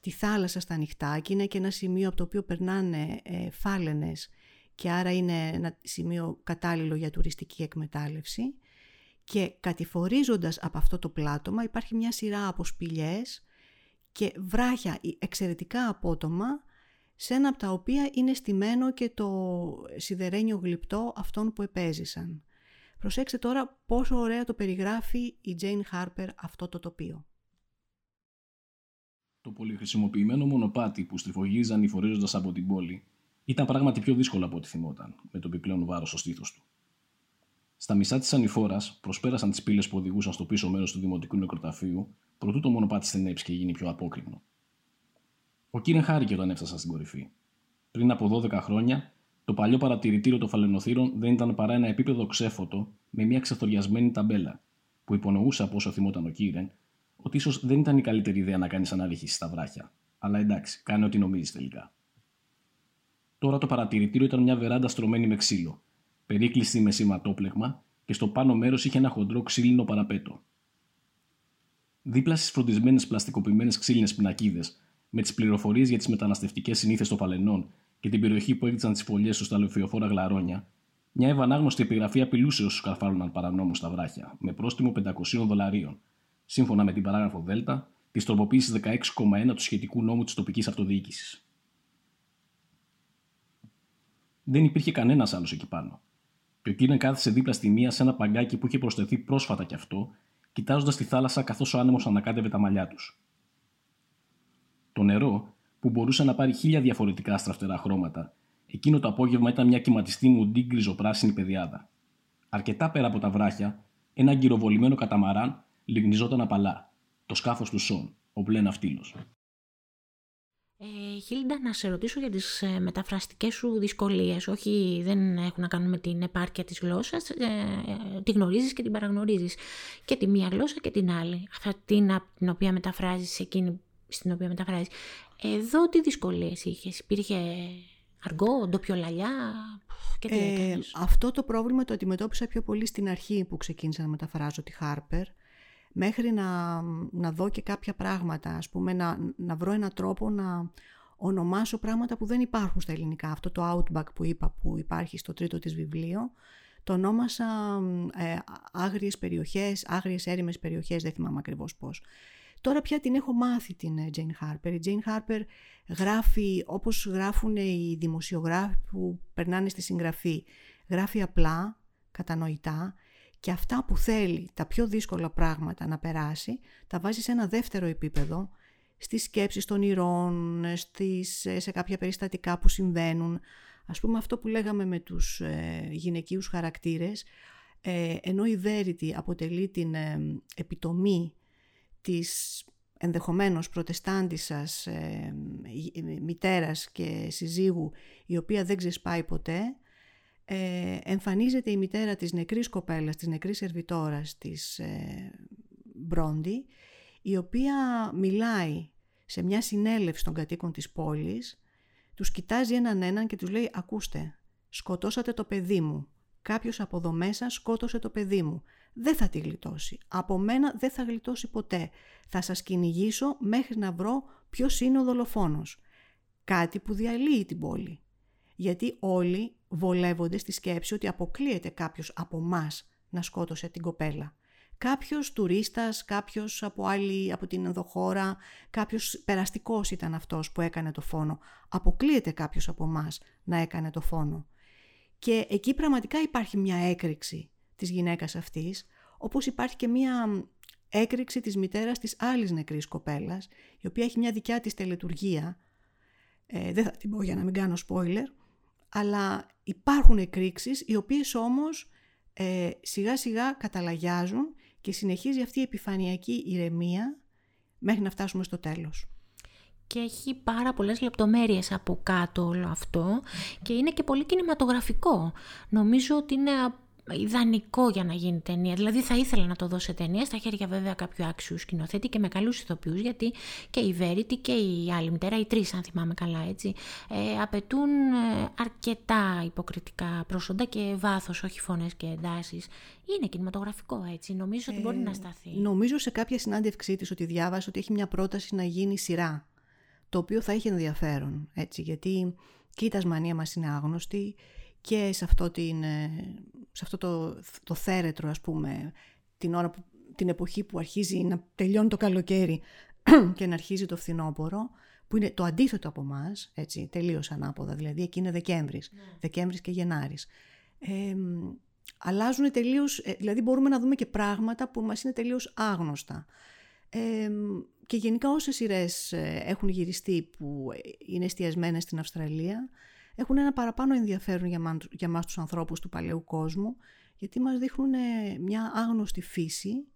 τη θάλασσα στα ανοιχτά και είναι και ένα σημείο από το οποίο περνάνε ε, φάλαινες και άρα είναι ένα σημείο κατάλληλο για τουριστική εκμετάλλευση και κατηφορίζοντας από αυτό το πλάτωμα υπάρχει μια σειρά από σπηλιές και βράχια εξαιρετικά απότομα σε ένα από τα οποία είναι στημένο και το σιδερένιο γλυπτό αυτών που επέζησαν. Προσέξτε τώρα πόσο ωραία το περιγράφει η Τζέιν Χάρπερ αυτό το τοπίο. Το πολυχρησιμοποιημένο μονοπάτι που στριφογύριζαν φορέζοντα από την πόλη ήταν πράγματι πιο δύσκολο από ό,τι θυμόταν, με το επιπλέον βάρος στο στήθος του. Στα μισά της ανηφόρας προσπέρασαν τις πύλες που οδηγούσαν στο πίσω μέρος του δημοτικού νεκροταφείου, προτού το μονοπάτι στενέψει και γίνει πιο απόκριμνο. Ο Κίρεν χάρηκε όταν έφτασαν στην κορυφή. Πριν από 12 χρόνια, το παλιό παρατηρητήριο των φαλαινοθύρων δεν ήταν παρά ένα επίπεδο ξέφωτο με μια ξεθοριασμένη ταμπέλα, που υπονοούσε από όσο θυμόταν ο Κίρεν ότι ίσως δεν ήταν η καλύτερη ιδέα να κάνεις ανάλυση στα βράχια. Αλλά εντάξει, κάνε ό,τι νομίζεις τελικά. Τώρα το παρατηρητήριο ήταν μια βεράντα στρωμένη με ξύλο, περίκλειστη με σηματόπλεγμα και στο πάνω μέρος είχε ένα χοντρό ξύλινο παραπέτο. Δίπλα στις φροντισμένες πλαστικοποιημένες ξύλινες πινακίδες, με τις πληροφορίες για τις μεταναστευτικές συνήθειες των Φαλενών και την περιοχή που έδειξαν τις φωλιές τους στα λεωφορεία γλαρόνια, μια ευανάγνωστη επιγραφή απειλούσε όσους καρφάλωναν παρανόμου στα βράχια, με πρόστιμο 500 δολαρίων, σύμφωνα με την παράγραφο Δ της τροποποίησης 16,1 του σχετικού νόμου της τοπικής αυτοδιοίκησης. Δεν υπήρχε κανένας άλλος εκεί πάνω. Και ο Κίρεν κάθισε δίπλα στη μία σε ένα παγκάκι που είχε προσθεθεί πρόσφατα κι αυτό, κοιτάζοντας τη θάλασσα καθώς ο άνεμος ανακάτευε τα μαλλιά τους. Το νερό, που μπορούσε να πάρει χίλια διαφορετικά στραφτερά χρώματα, εκείνο το απόγευμα ήταν μια κυματιστή μουντή γκριζοπράσινη πεδιάδα. Αρκετά πέρα από τα βράχια, ένα γκυροβολημένο καταμαράν λιγνιζόταν απαλά. Το σκάφος του Σον, ο μπλε ναυτίλος. Ε, Χίλντα, να σε ρωτήσω για τις ε, μεταφραστικές σου δυσκολίες. Όχι, δεν έχουν να κάνουν με την επάρκεια της γλώσσας. Ε, ε, τη γνωρίζεις και την παραγνωρίζεις. Και τη μία γλώσσα και την άλλη. Αυτή την οποία μεταφράζεις, εκείνη στην οποία μεταφράζεις. Εδώ τι δυσκολίες είχες; Υπήρχε αργό, ντοπιολαλιά και τι ε, Αυτό το πρόβλημα το αντιμετώπισα πιο πολύ στην αρχή που ξεκίνησα να μεταφράζω τη Χάρπερ μέχρι να, να δω και κάποια πράγματα, ας πούμε, να, να βρω έναν τρόπο να ονομάσω πράγματα που δεν υπάρχουν στα ελληνικά. Αυτό το Outback που είπα που υπάρχει στο τρίτο της βιβλίο, το ονόμασα ε, άγριες περιοχές, άγριες έρημες περιοχές, δεν θυμάμαι ακριβώς πώς. Τώρα πια την έχω μάθει την ε, Jane Harper. Η Jane Harper γράφει όπως γράφουν οι δημοσιογράφοι που περνάνε στη συγγραφή. Γράφει απλά, κατανοητά και αυτά που θέλει, τα πιο δύσκολα πράγματα να περάσει, τα βάζει σε ένα δεύτερο επίπεδο, στις σκέψεις των ηρών, στις, σε κάποια περιστατικά που συμβαίνουν. Ας πούμε αυτό που λέγαμε με τους ε, γυναικείους χαρακτήρες, ε, ενώ η Verity αποτελεί την ε, επιτομή της ενδεχομένως προτεστάντισσας ε, μητέρας και συζύγου η οποία δεν ξεσπάει ποτέ, ε, εμφανίζεται η μητέρα της νεκρής κοπέλας, της νεκρής σερβιτόρας της ε, Μπρόντι, η οποία μιλάει σε μια συνέλευση των κατοίκων της πόλης, τους κοιτάζει έναν έναν και τους λέει «Ακούστε, σκοτώσατε το παιδί μου, κάποιος από εδώ μέσα σκότωσε το παιδί μου, δεν θα τη γλιτώσει. Από μένα δεν θα γλιτώσει ποτέ. Θα σας κυνηγήσω μέχρι να βρω ποιος είναι ο δολοφόνος. Κάτι που διαλύει την πόλη. Γιατί όλοι βολεύονται στη σκέψη ότι αποκλείεται κάποιος από μας να σκότωσε την κοπέλα. Κάποιος τουρίστας, κάποιος από, άλλη, από την ενδοχώρα, κάποιος περαστικός ήταν αυτός που έκανε το φόνο. Αποκλείεται κάποιος από μας να έκανε το φόνο. Και εκεί πραγματικά υπάρχει μια έκρηξη της γυναίκας αυτής, όπως υπάρχει και μια έκρηξη της μητέρας της άλλης νεκρής κοπέλας, η οποία έχει μια δικιά της τελετουργία, ε, δεν θα την πω για να μην κάνω spoiler, αλλά υπάρχουν εκρήξεις οι οποίες όμως ε, σιγά σιγά καταλαγιάζουν και συνεχίζει αυτή η επιφανειακή ηρεμία μέχρι να φτάσουμε στο τέλος. Και έχει πάρα πολλές λεπτομέρειες από κάτω όλο αυτό και είναι και πολύ κινηματογραφικό. Νομίζω ότι είναι ιδανικό για να γίνει ταινία. Δηλαδή θα ήθελα να το δω σε ταινία, στα χέρια βέβαια κάποιου άξιου σκηνοθέτη και με καλούς ηθοποιούς, γιατί και η Βέριτη και η άλλη μητέρα, οι τρεις αν θυμάμαι καλά έτσι, ε, απαιτούν ε, αρκετά υποκριτικά πρόσοντα και βάθος, όχι φωνές και εντάσεις. Είναι κινηματογραφικό έτσι, νομίζω ότι μπορεί να ε, σταθεί. Νομίζω σε κάποια συνάντησή της ότι διάβασε ότι έχει μια πρόταση να γίνει σειρά, το οποίο θα έχει ενδιαφέρον, έτσι, γιατί και η Τασμανία μας είναι άγνωστη, και σε αυτό, την, ε, σε αυτό το, το θέρετρο ας πούμε την, ώρα που, την εποχή που αρχίζει να τελειώνει το καλοκαίρι και να αρχίζει το φθινόπωρο που είναι το αντίθετο από εμάς, έτσι, τελείως ανάποδα, δηλαδή εκεί είναι Δεκέμβρης, ναι. Δεκέμβρης και Γενάρης. Ε, αλλάζουν τελείως, ε, δηλαδή μπορούμε να δούμε και πράγματα που μας είναι τελείως άγνωστα. Ε, και γενικά όσες σειρές ε, έχουν γυριστεί που είναι εστιασμένες στην Αυστραλία, έχουν ένα παραπάνω ενδιαφέρον για, μα, για μας τους ανθρώπους του παλαιού κόσμου, γιατί μας δείχνουν μια άγνωστη φύση,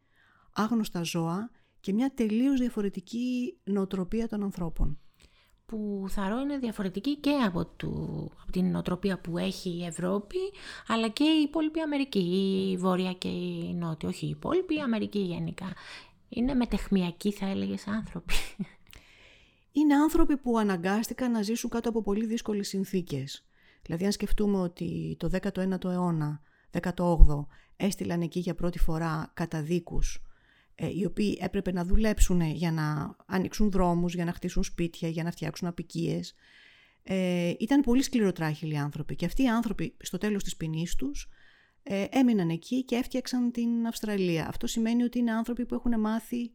άγνωστα ζώα και μια τελείως διαφορετική νοοτροπία των ανθρώπων. Που θαρώ είναι διαφορετική και από, του, από την νοοτροπία που έχει η Ευρώπη, αλλά και η υπόλοιπη Αμερική, η Βόρεια και η Νότια, όχι η υπόλοιπη, η Αμερική γενικά. Είναι μετεχμιακοί θα έλεγες άνθρωποι είναι άνθρωποι που αναγκάστηκαν να ζήσουν κάτω από πολύ δύσκολες συνθήκες. Δηλαδή αν σκεφτούμε ότι το 19ο αιώνα, 18ο, έστειλαν εκεί για πρώτη φορά καταδίκους ε, οι οποίοι έπρεπε να δουλέψουν για να ανοίξουν δρόμους, για να χτίσουν σπίτια, για να φτιάξουν απικίες. Ε, ήταν πολύ σκληροτράχυλοι άνθρωποι και αυτοί οι άνθρωποι στο τέλος της ποινής τους ε, έμειναν εκεί και έφτιαξαν την Αυστραλία. Αυτό σημαίνει ότι είναι άνθρωποι που έχουν μάθει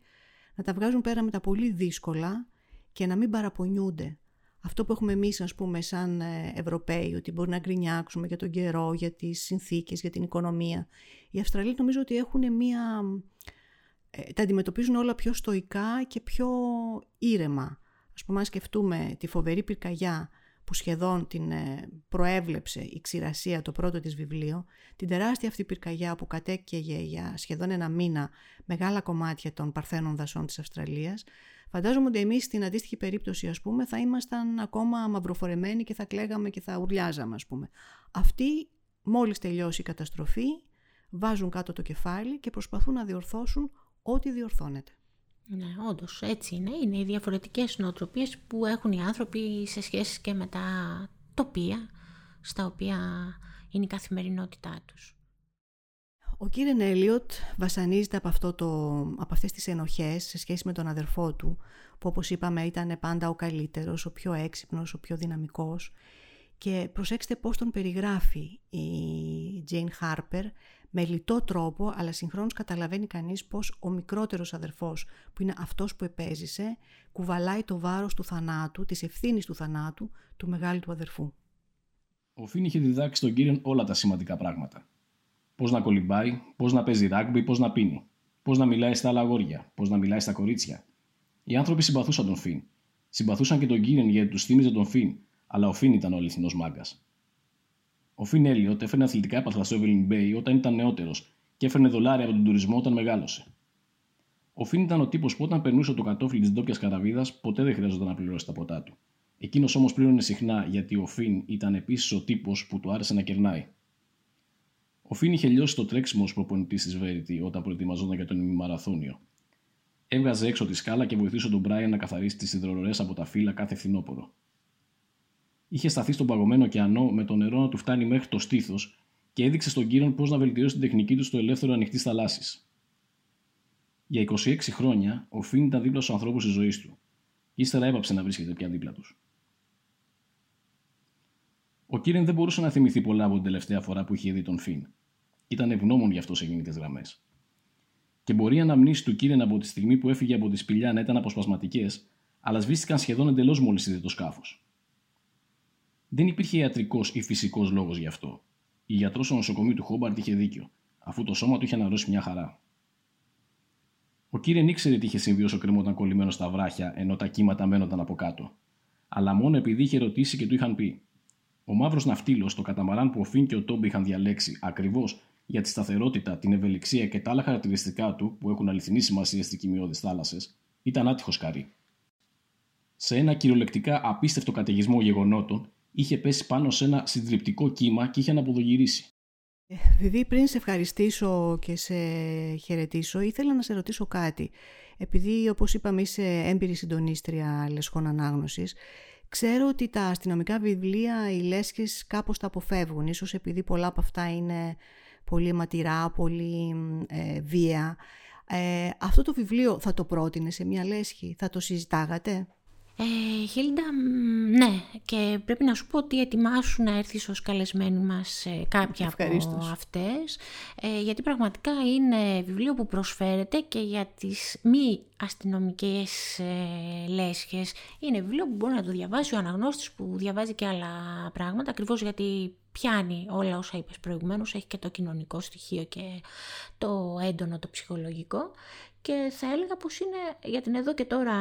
να τα βγάζουν πέρα με τα πολύ δύσκολα και να μην παραπονιούνται. Αυτό που έχουμε εμείς, ας πούμε, σαν ε, Ευρωπαίοι, ότι μπορεί να γκρινιάξουμε για τον καιρό, για τις συνθήκες, για την οικονομία. Οι Αυστραλοί νομίζω ότι έχουν μία... Ε, τα αντιμετωπίζουν όλα πιο στοικά και πιο ήρεμα. Ας πούμε, αν σκεφτούμε τη φοβερή πυρκαγιά που σχεδόν την ε, προέβλεψε η ξηρασία το πρώτο της βιβλίο, την τεράστια αυτή πυρκαγιά που κατέκαιγε για σχεδόν ένα μήνα μεγάλα κομμάτια των παρθένων δασών της Αυστραλίας, Φαντάζομαι ότι εμείς στην αντίστοιχη περίπτωση ας πούμε θα ήμασταν ακόμα μαυροφορεμένοι και θα κλαίγαμε και θα ουρλιάζαμε ας πούμε. Αυτοί μόλις τελειώσει η καταστροφή βάζουν κάτω το κεφάλι και προσπαθούν να διορθώσουν ό,τι διορθώνεται. Ναι, όντως έτσι είναι. Είναι οι διαφορετικές νοοτροπίες που έχουν οι άνθρωποι σε σχέση και με τα τοπία στα οποία είναι η καθημερινότητά τους. Ο Κίρεν Έλιοτ βασανίζεται από, αυτό το, από αυτές τις ενοχές σε σχέση με τον αδερφό του, που όπως είπαμε ήταν πάντα ο καλύτερος, ο πιο έξυπνος, ο πιο δυναμικός. Και προσέξτε πώς τον περιγράφει η Τζέιν Χάρπερ με λιτό τρόπο, αλλά συγχρόνως καταλαβαίνει κανείς πως ο μικρότερος αδερφός, που είναι αυτός που επέζησε, κουβαλάει το βάρος του θανάτου, της ευθύνης του θανάτου, του μεγάλου του αδερφού. Ο Φίν είχε διδάξει τον Κίρεν όλα τα σημαντικά πράγματα. Πώς να κολυμπάει, πώς να παίζει ράγκμπι, πώς να πίνει. Πώς να μιλάει στα άλλα αγόρια, πώς να μιλάει στα κορίτσια. Οι άνθρωποι συμπαθούσαν τον Φιν. Συμπαθούσαν και τον Κίρεν γιατί τους θύμιζε τον Φιν, αλλά ο Φιν ήταν ο αληθινός μάγκας. Ο Φιν Έλιοτ έφερνε αθλητικά έπαθλα στο Evelyn Bay όταν ήταν νεότερος και έφερνε δολάρια από τον τουρισμό όταν μεγάλωσε. Ο Φιν ήταν ο τύπος που όταν περνούσε το κατόφλι της ντόπιας καραβίδας ποτέ δεν χρειαζόταν να πληρώσει τα ποτά του. Εκείνος όμως πλήρωνε συχνά γιατί ο Φιν ήταν επίσης ο τύπος που του άρεσε να κερνάει. Ο Φιν είχε λιώσει το τρέξιμο ως προπονητής της Verity όταν προετοιμαζόταν για τον ημιμαραθώνιο. Έβγαζε έξω τη σκάλα και βοηθούσε τον Μπράιν να καθαρίσει τις υδρορορές από τα φύλλα κάθε φθινόπωρο. Είχε σταθεί στον παγωμένο ωκεανό με το νερό να του φτάνει μέχρι το στήθος και έδειξε στον Κύρον πώς να βελτιώσει την τεχνική του στο ελεύθερο ανοιχτή θαλάσσης. Για 26 χρόνια, ο Φιν ήταν δίπλα στους ανθρώπους της ζωής του, και ύστερα έπαψε να βρίσκεται πια δίπλα τους. Ο Κύρεν δεν μπορούσε να θυμηθεί πολλά από την τελευταία φορά που είχε δει τον Φιν. Ήταν ευγνώμων γι' αυτό σε γενικές γραμμές. Και μπορεί οι αναμνήσει του Κύρεν από τη στιγμή που έφυγε από τη σπηλιά να ήταν αποσπασματικές, αλλά σβήστηκαν σχεδόν εντελώς μόλις είδε το σκάφος. Δεν υπήρχε ιατρικός ή φυσικός λόγος γι' αυτό. Η γιατρός στο νοσοκομείο του Χόμπαρτ είχε δίκιο, αφού το σώμα του είχε αναρρώσει μια χαρά. Ο Κύρεν ήξερε τι είχε συμβεί όσο κρεμόταν κολλημένο στα βράχια ενώ τα κύματα μένονταν από κάτω. Αλλά μόνο επειδή είχε ρωτήσει και του είχαν πει. Ο μαύρος ναυτίλος, το καταμαράν που ο Φιν και ο Τόμπι είχαν διαλέξει ακριβώς για τη σταθερότητα, την ευελιξία και τα άλλα χαρακτηριστικά του που έχουν αληθινή σημασία στις κοιμιώδεις θάλασσες, ήταν άτυχος καρύ. Σε ένα κυριολεκτικά απίστευτο καταιγισμό γεγονότων, είχε πέσει πάνω σε ένα συντριπτικό κύμα και είχε αναποδογυρίσει. Ε, Βιβί, πριν σε ευχαριστήσω και σε χαιρετήσω, ήθελα να σε ρωτήσω κάτι. Επειδή, όπως είπαμε, είσαι έμπειρη συντονίστρια λεσχών ανάγνωσης, ξέρω ότι τα αστυνομικά βιβλία, οι λέσχες κάπως τα αποφεύγουν, ίσως επειδή πολλά από αυτά είναι πολύ ματηρά, πολύ ε, βία. Ε, αυτό το βιβλίο θα το πρότεινες σε μια λέσχη, θα το συζητάγατε; Ε, Χίλντα, ναι, και πρέπει να σου πω ότι ετοιμάσου να έρθεις ως καλεσμένη μας κάποια από αυτές, ε, γιατί πραγματικά είναι βιβλίο που προσφέρεται και για τις μη αστυνομικές ε, λέσχες. Είναι βιβλίο που μπορεί να το διαβάσει ο αναγνώστης που διαβάζει και άλλα πράγματα, ακριβώς γιατί πιάνει όλα όσα είπες προηγουμένως, έχει και το κοινωνικό στοιχείο και το έντονο το ψυχολογικό και θα έλεγα πως είναι για την εδώ και τώρα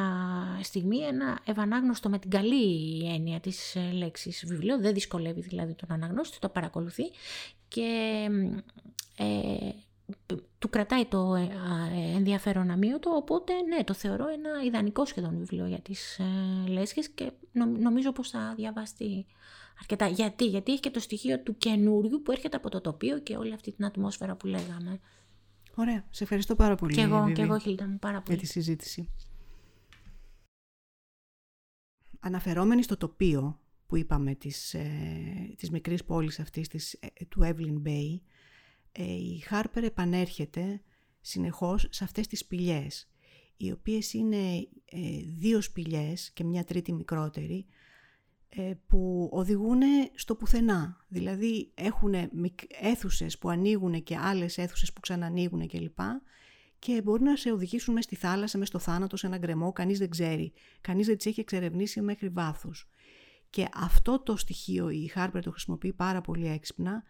στιγμή ένα ευανάγνωστο με την καλή έννοια της ε, λέξης βιβλίο, δεν δυσκολεύει δηλαδή τον αναγνώστη, το παρακολουθεί και ε, του κρατάει το ε, ενδιαφέρον αμύωτο, οπότε ναι, το θεωρώ ένα ιδανικό σχεδόν βιβλίο για τις ε, λέσχες και νομίζω πως θα διαβάσει αρκετά. Γιατί, γιατί έχει και το στοιχείο του καινούριου που έρχεται από το τοπίο και όλη αυτή την ατμόσφαιρα που λέγαμε. Ωραία. Σε ευχαριστώ πάρα πολύ. Και εγώ, και εγώ Χίλτα μου, πάρα πολύ. Για τη συζήτηση. Αναφερόμενοι στο τοπίο που είπαμε της, ε, της μικρής πόλης αυτής της, ε, του Evelyn Bay, ε, η Χάρπερ επανέρχεται συνεχώς σε αυτές τις σπηλιές, οι οποίες είναι ε, δύο σπηλιές και μια τρίτη μικρότερη, ε, που οδηγούν στο πουθενά. Δηλαδή έχουν αίθουσες που ανοίγουν και άλλες αίθουσες που ξανανοίγουν κλπ. Και μπορεί να σε οδηγήσουν μέσα στη θάλασσα, μέσα στο θάνατο, σε έναν γκρεμό, κανείς δεν ξέρει. Κανείς δεν τις έχει εξερευνήσει μέχρι βάθους. Και αυτό το στοιχείο η Χάρπερ το χρησιμοποιεί πάρα πολύ έξυπνα,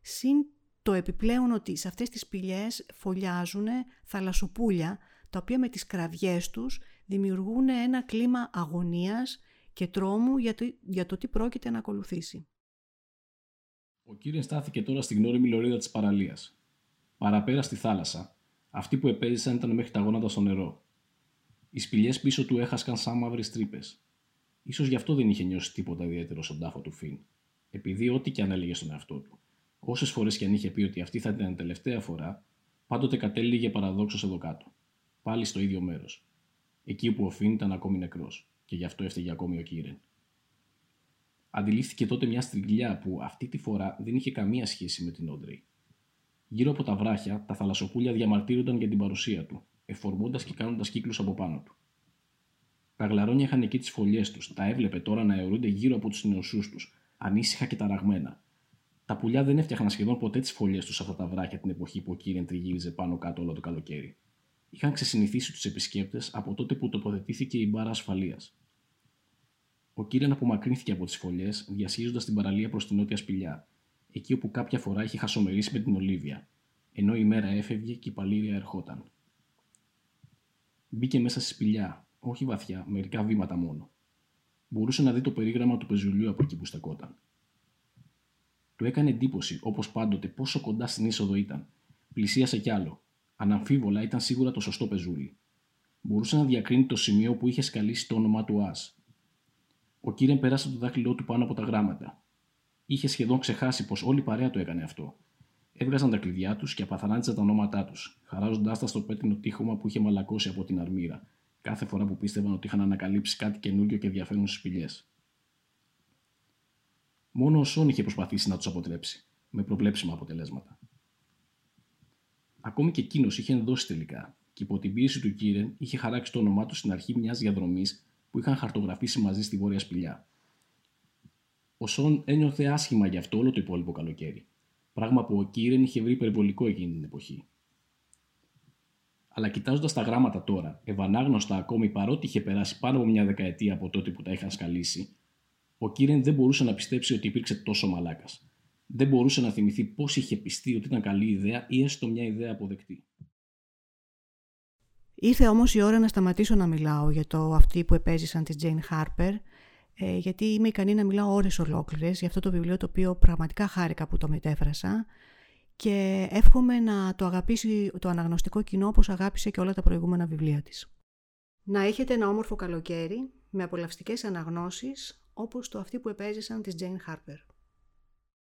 συν το επιπλέον ότι σε αυτές τις σπηλιές φωλιάζουν θαλασσοπούλια, τα οποία με τις κραυγές τους δημιουργούν ένα κλίμα αγωνίας και τρόμου για το, για το τι πρόκειται να ακολουθήσει. Ο Κύριε στάθηκε τώρα στην γνώριμη λωρίδα της παραλίας. Παραπέρα στη θάλασσα, αυτοί που επέζησαν ήταν μέχρι τα γόνατα στο νερό. Οι σπηλιές πίσω του έχασκαν σαν μαύρες τρύπες. σω γι' αυτό δεν είχε νιώσει τίποτα ιδιαίτερο στον τάφο του Φιν. Επειδή ό,τι και αν έλεγε στον εαυτό του, όσες φορές και αν είχε πει ότι αυτή θα ήταν η τελευταία φορά, πάντοτε κατέληγε παραδόξως εδώ κάτω. Πάλι στο ίδιο μέρος. Εκεί που ο Φιν ήταν ακόμη νεκρός και γι' αυτό έφταιγε ακόμη ο Κύρεν. Αντιλήφθηκε τότε μια στριγλιά που αυτή τη φορά δεν είχε καμία σχέση με την Όντρεϊ. Γύρω από τα βράχια, τα θαλασσοπούλια διαμαρτύρονταν για την παρουσία του, εφορμώντας και κάνοντας κύκλους από πάνω του. Τα γλαρόνια είχαν εκεί τις φωλιές τους, τα έβλεπε τώρα να αιωρούνται γύρω από τους νεοσούς τους, ανήσυχα και ταραγμένα. Τα πουλιά δεν έφτιαχναν σχεδόν ποτέ τις φωλιές τους σε αυτά τα βράχια την εποχή που ο Κύρεν τριγύριζε πάνω κάτω όλο το καλοκαίρι είχαν ξεσυνηθίσει τους επισκέπτες από τότε που τοποθετήθηκε η μπάρα ασφαλείας. Ο Κύριαν απομακρύνθηκε από τις φωλιές, διασχίζοντας την παραλία προς την νότια σπηλιά, εκεί όπου κάποια φορά είχε χασομερίσει με την Ολίβια, ενώ η μέρα έφευγε και η παλήρια ερχόταν. Μπήκε μέσα στη σπηλιά, όχι βαθιά, μερικά βήματα μόνο. Μπορούσε να δει το περίγραμμα του πεζουλίου από εκεί που στεκόταν. Του έκανε εντύπωση, όπως πάντοτε, πόσο κοντά στην είσοδο ήταν. Πλησίασε κι άλλο, Αναμφίβολα ήταν σίγουρα το σωστό πεζούλι. Μπορούσε να διακρίνει το σημείο που είχε σκαλίσει το όνομά του Α. Ο Κύρεν πέρασε το δάχτυλό του πάνω από τα γράμματα. Είχε σχεδόν ξεχάσει πως όλη η παρέα το έκανε αυτό. Έβγαζαν τα κλειδιά τους και απαθανάτιζαν τα ονόματά τους, χαράζοντάς τα στο πέτρινο τείχομα που είχε μαλακώσει από την αρμύρα, κάθε φορά που πίστευαν ότι είχαν ανακαλύψει κάτι καινούριο και ενδιαφέρον στις σπηλιές. Μόνο ο Σόν είχε προσπαθήσει να τους αποτρέψει, με προβλέψιμα αποτελέσματα. Ακόμη και εκείνος είχε ενδώσει τελικά και υπό την πίεση του Κίρεν είχε χαράξει το όνομά του στην αρχή μιας διαδρομής που είχαν χαρτογραφήσει μαζί στη Βόρεια Σπηλιά. Ο Σον ένιωθε άσχημα γι' αυτό όλο το υπόλοιπο καλοκαίρι. Πράγμα που ο Κίρεν είχε βρει υπερβολικό εκείνη την εποχή. Αλλά κοιτάζοντας τα γράμματα τώρα, ευανάγνωστα ακόμη παρότι είχε περάσει πάνω από μια δεκαετία από τότε που τα είχαν σκαλίσει, ο Κίρεν δεν μπορούσε να πιστέψει ότι υπήρξε τόσο μαλάκας. Δεν μπορούσε να θυμηθεί πώς είχε πιστεί ότι ήταν καλή ιδέα ή έστω μια ιδέα αποδεκτή. Ήρθε όμως η ώρα να σταματήσω να μιλάω για το αυτοί που επέζησαν τη Jane Harper, ε, γιατί είμαι ικανή να μιλάω ώρες ολόκληρες για αυτό το βιβλίο το οποίο πραγματικά χάρηκα που το μετέφρασα και εύχομαι να το αγαπήσει το αναγνωστικό κοινό όπως αγάπησε και όλα τα προηγούμενα βιβλία της. Να έχετε ένα όμορφο καλοκαίρι με απολαυστικές αναγνώσεις όπως το αυτοί που επέζησαν της Jane Harper.